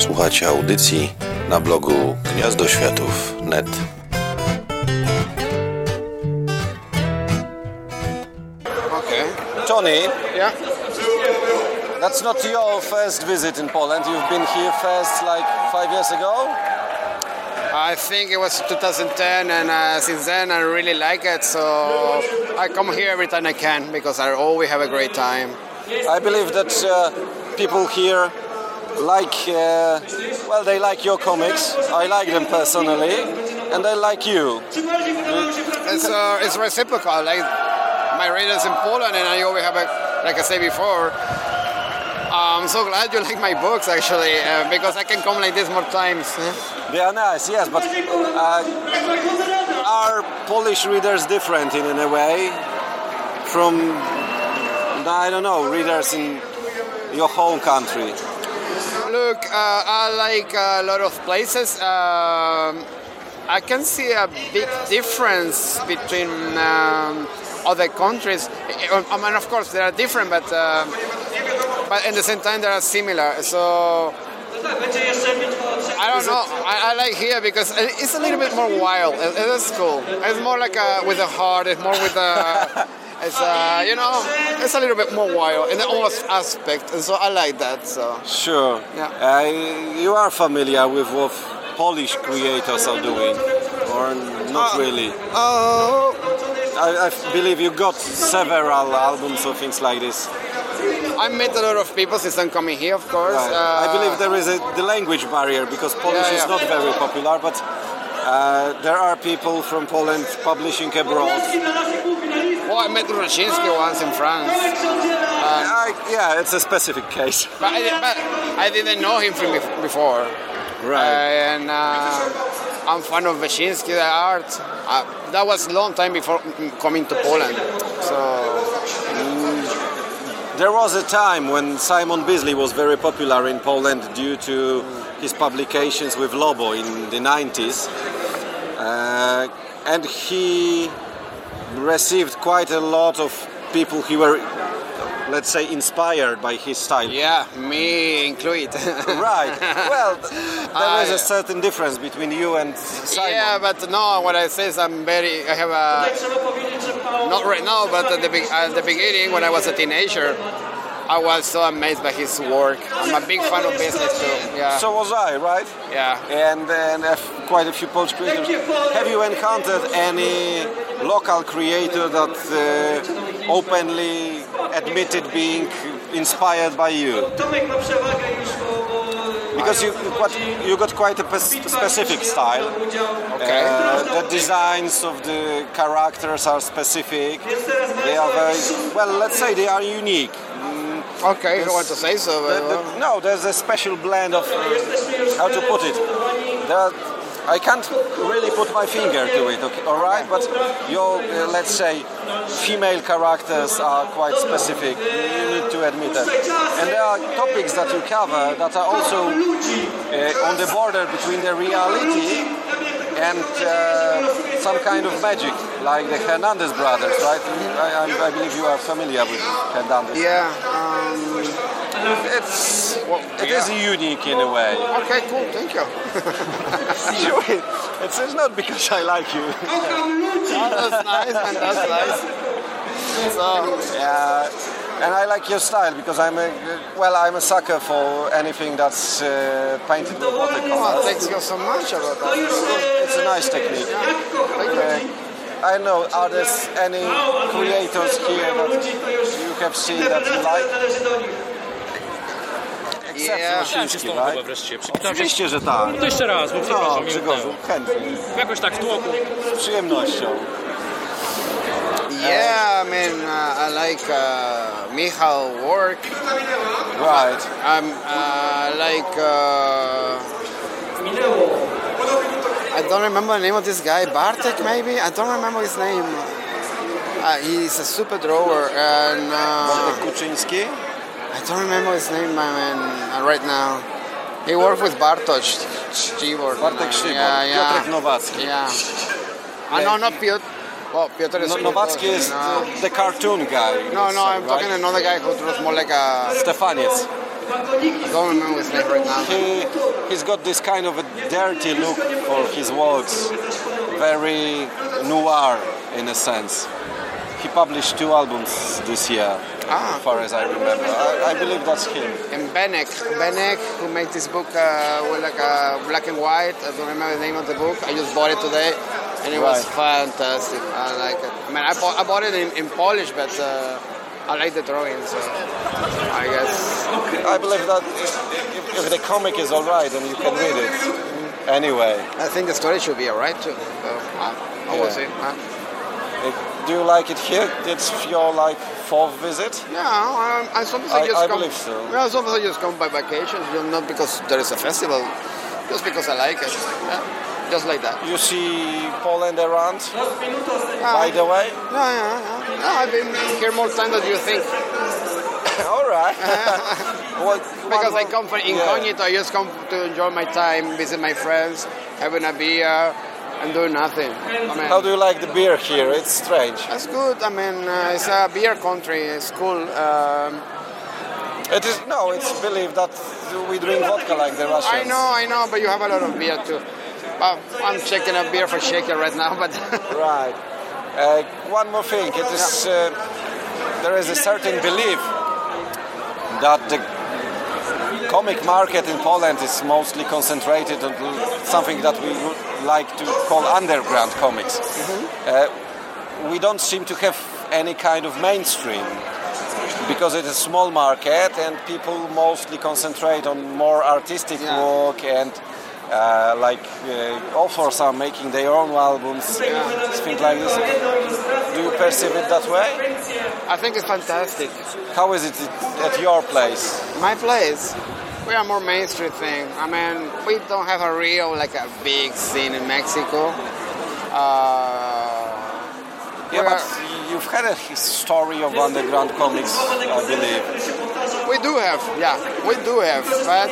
Słuchacie audycji na blogu gniazdoświatów.net. Okay. Tony, Yeah. that's not your first visit in Poland. You've been here first like five years ago. I think it was 2010, and uh, since then I really like it. So I come here every time I can because I always have a great time. I believe that uh, people here like, uh, well, they like your comics. I like them personally, and they like you. It's uh, it's reciprocal. Like my readers in Poland, and I always have a, like I said before. I'm so glad you like my books actually uh, because I can come like this more times. They are nice, yes, but uh, are Polish readers different in, in a way from, I don't know, readers in your home country? Look, uh, I like a lot of places. Um, I can see a big difference between um, other countries. I mean, of course, they are different, but uh, but at the same time, they are similar. So I don't know. I, I like here because it's a little bit more wild. It, it is cool. It's more like a, with a heart. It's more with a. It's uh, you know, it's a little bit more wild in all aspect, and so I like that. So Sure. Yeah. Uh, you are familiar with what Polish creators are doing, or not Uh, really? oh, I, I believe you got several albums or things like this. I met a lot of people since I'm coming here, of course. Right. Uh, I believe there is a, the language barrier because Polish Yeah, is not very popular, but uh, there are people from Poland publishing abroad. Well, I met Rosiński once in France, I, yeah, it's a specific case. but I, but I didn't know him from before. Right. and uh, I'm fan of Wyszynski, the art. Uh, that was a long time before mm, coming to Poland. So There was a time when Simon Bisley was very popular in Poland due to his publications with Lobo in the 90s. Uh, and he received quite a lot of people who were, let's say, inspired by his style. yeah, me included. Right. Well, there there is a certain difference between you and Simon. Yeah, but no, what I say is I'm very, I have a, not right now, but at the, be- at the beginning when I was a teenager, I was so amazed by his work. I'm a big fan of business too. Yeah. So was I, right? yeah. and and have quite a few Polish creators. Have you encountered any local creator that uh, openly admitted being inspired by you? Because you got, you got quite a specific style. Okay. Uh, the designs of the characters are specific. They are very well. Let's say they are unique. Okay, you don't want to say so. The- But, the- no, there's a special blend of uh, how to put it. There, I can't really put my finger to it. Okay, all right, but your uh, let's say female characters are quite specific. You need to admit that, and there are topics that you cover that are also uh, on the border between the reality and uh, some kind of magic, like the Hernandez brothers, right? I, I, I believe you are familiar with Hernandez. yeah. Um, It's well, it is unique in a way. Okay, cool. Thank you. Sure, it's, it's not because I like you. that's nice, man. That's nice. So, Yeah, and I like your style because I'm a well, I'm a sucker for anything that's uh, painted with oh, watercolor. thank you so much about that. It's a nice technique. Uh, I know. Are there any creators here that you have seen that you like? Except Yeah. Chciałem się z Rosiński, tobą chyba right? wreszcie przywitać. Oczywiście, że tak. To jeszcze raz, bo No, przepraszam, nie Grzegorzu, chętnie, Jakoś tak w tłoku. z przyjemnością. Yeah, I mean, uh, I like uh, Michal work. Right. I'm uh, like. Uh, I don't remember the name of this guy. Bartek, maybe. I don't remember his name. Uh, he's a super drawer, and uh, Wojtek Kuczyński. I don't remember his name, my man, uh, right now. He worked with Bartosz Sztybor. Bartek Sztybor. Yeah, yeah. Piotrek Nowacki. Yeah. Uh, no, not Piotr. Well, Piotr is No, Nowacki is no. the, the cartoon guy. No, no, I'm right? talking another guy who draws more like a. Stefaniec. I don't remember his name right now. He, he's got this kind of a dirty look for his works, very noir in a sense. He published two albums this year, Ah. as far as I remember. I, I believe that's him. And Benek, Benek, who made this book uh, with like a black and white. I don't remember the name of the book. I just bought it today, and it was fantastic. I like it. I mean, I bought, I bought it in, in Polish, but uh, I like the drawing, so I guess. I believe that if, if the comic is alright, then you can read it. Anyway, I think the story should be alright too. So, uh, I will Yeah. see. Uh, uh, do you like it here? It's your like fourth visit? yeah, um, I sometimes I, I- just I come. believe so. Yeah, sometimes I just come by vacation, you know, not because there is a festival, just because I like it. Yeah, just like that. You see Poland around, Uh, by the way? Yeah, yeah, yeah. No, I've been here more time than you think. All right. Well, Because one I come for more- yeah. incognito, I just come to enjoy my time, visit my friends, having a beer, and do nothing. I mean, How do you like the beer here? It's strange. that's good. I mean, uh, it's a beer country. It's cool. Um, It is no. It's believed that we drink vodka like the Russians. I know, I know, but you have a lot of beer too. I'm checking a beer for shaker right now, but Right. Uh, one more thing. It is uh, there is a certain belief that the comic market in Poland is mostly concentrated on something that we would like to call underground comics. Uh, we don't seem to have any kind of mainstream because it's a small market and people mostly concentrate on more artistic Yeah. work and uh, like uh, authors are making their own albums, things like this. Do you perceive it that way? I think it's fantastic. How is it at your place? My place, we are more mainstream thing. I mean, we don't have a real like a big scene in Mexico. Uh, Yeah, but are- you've had a story of underground comics, I believe. We do have, yeah, we do have, but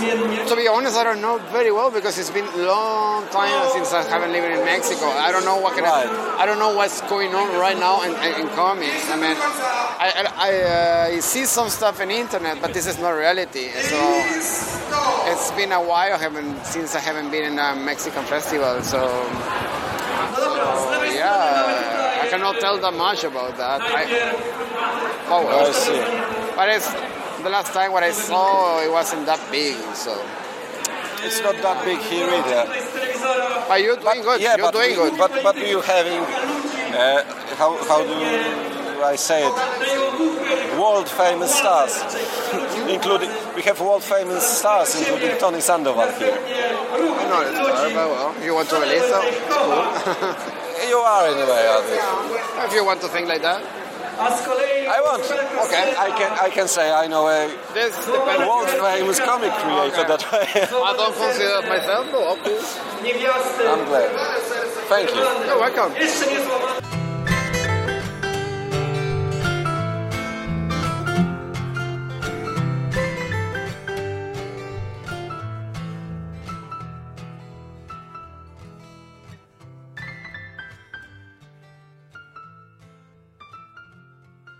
to be honest, I don't know very well because it's been a long time since I haven't lived in Mexico. I don't know what can Right. I, I don't know what's going on right now in, in, comics. I mean, I I, I, uh, I see some stuff in internet, but this is not reality. So it's been a while haven't since I haven't been in a Mexican festival. So, so yeah, I cannot tell that much about that. I, oh well. I see. But it's the last time what I saw, it wasn't that big. So, It's not that big here either. but you're doing good. Yeah, you're doing we- good. But but you having uh, how how do I say it? World famous stars, including we have world famous stars, including Tony Sandoval here. Know it's but well, you want to release them, cool. You are anyway, Adi. if you want to think like that, I want. okay. I can I can say I know a This world famous comic creator that way. I don't consider myself, but okay. I'm glad. Thank you. You're welcome.